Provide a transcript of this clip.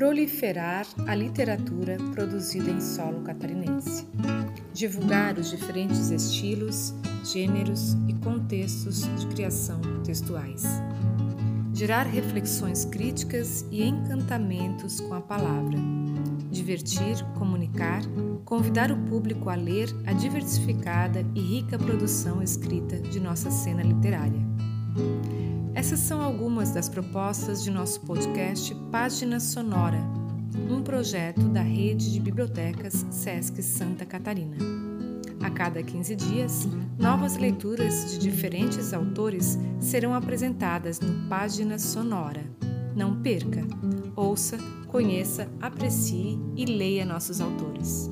Proliferar a literatura produzida em solo catarinense. Divulgar os diferentes estilos, gêneros e contextos de criação textuais. Gerar reflexões críticas e encantamentos com a palavra. Divertir, comunicar, convidar o público a ler a diversificada e rica produção escrita de nossa cena literária. Essas são algumas das propostas de nosso podcast Página Sonora, um projeto da rede de bibliotecas SESC Santa Catarina. A cada 15 dias, novas leituras de diferentes autores serão apresentadas no Página Sonora. Não perca! Ouça, conheça, aprecie e leia nossos autores.